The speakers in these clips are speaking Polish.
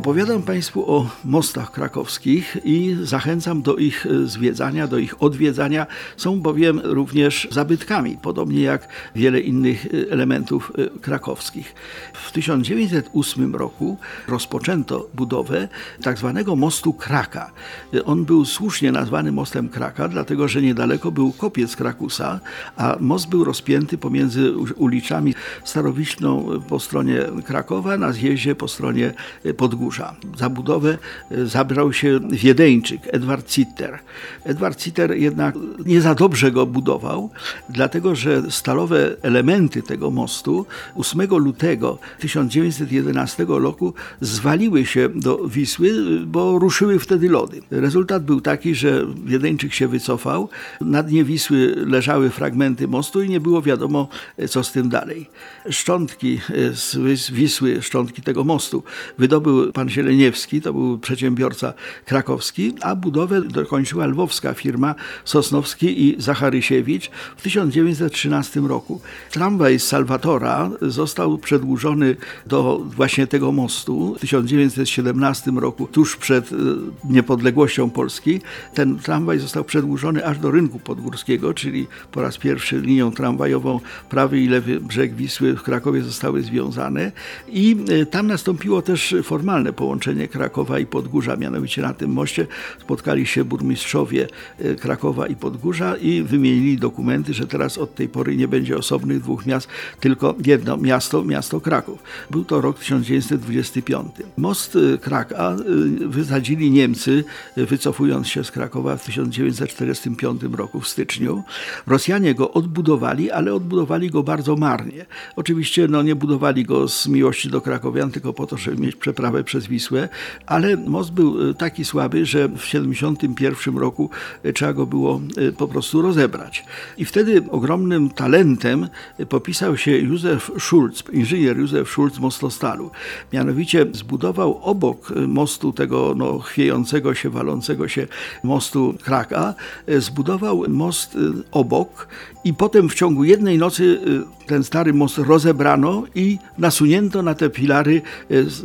Opowiadam Państwu o mostach krakowskich i zachęcam do ich zwiedzania, do ich odwiedzania. Są bowiem również zabytkami, podobnie jak wiele innych elementów krakowskich. W 1908 roku rozpoczęto budowę tak zwanego mostu Kraka. On był słusznie nazwany mostem Kraka, dlatego że niedaleko był kopiec Krakusa, a most był rozpięty pomiędzy ulicami Starowiśną po stronie Krakowa, na zjeździe po stronie Podgórza. Za budowę e, zabrał się Wiedeńczyk, Edward Zitter. Edward Zitter jednak nie za dobrze go budował, dlatego że stalowe elementy tego mostu 8 lutego 1911 roku zwaliły się do Wisły, bo ruszyły wtedy lody. Rezultat był taki, że Wiedeńczyk się wycofał, na dnie Wisły leżały fragmenty mostu i nie było wiadomo, co z tym dalej. Szczątki e, z Wisły, szczątki tego mostu wydobył pan Zieleniewski, to był przedsiębiorca krakowski, a budowę dokończyła lwowska firma Sosnowski i Zacharysiewicz w 1913 roku. Tramwaj z Salwatora został przedłużony do właśnie tego mostu w 1917 roku, tuż przed e, niepodległością Polski. Ten tramwaj został przedłużony aż do rynku podgórskiego, czyli po raz pierwszy linią tramwajową prawy i lewy brzeg Wisły w Krakowie zostały związane i e, tam nastąpiło też formalne połączenie Krakowa i Podgórza. Mianowicie na tym moście spotkali się burmistrzowie e, Krakowa i Podgórza i wymienili dokumenty, że teraz od tej pory nie będzie osobnych dwóch miast, tylko jedno miasto, miasto Kraków. Był to rok 1925. Most e, Kraka e, wysadzili Niemcy, wycofując się z Krakowa w 1945 roku w styczniu. Rosjanie go odbudowali, ale odbudowali go bardzo marnie. Oczywiście no, nie budowali go z miłości do krakowian, tylko po to, żeby mieć przeprawę przez Wisłę, ale most był e, taki słaby, że w 1971 roku e, trzeba go było e, po prostu rozebrać. I wtedy ogromnym talentem popisał się Józef Schulz, inżynier Józef Schulz Mostostalu. Mianowicie zbudował obok mostu tego no, chwiejącego się, walącego się mostu Kraka, zbudował most obok i potem w ciągu jednej nocy ten stary most rozebrano i nasunięto na te filary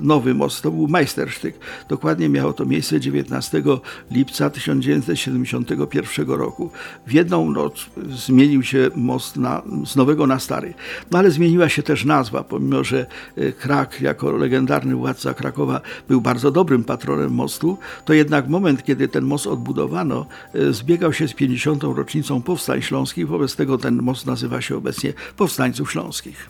nowy most. To był majstersztyk. Dokładnie miało to miejsce 19 lipca 1971 roku. W jedną noc zmienił się most na, z nowego na stary. No ale zmieniła się też nazwa, pomimo że e, Krak jako legendarny władca Krakowa był bardzo dobrym patronem mostu, to jednak moment, kiedy ten most odbudowano, e, zbiegał się z 50. rocznicą powstań śląskich, wobec tego ten most nazywa się obecnie Jędrzejów Śląskich.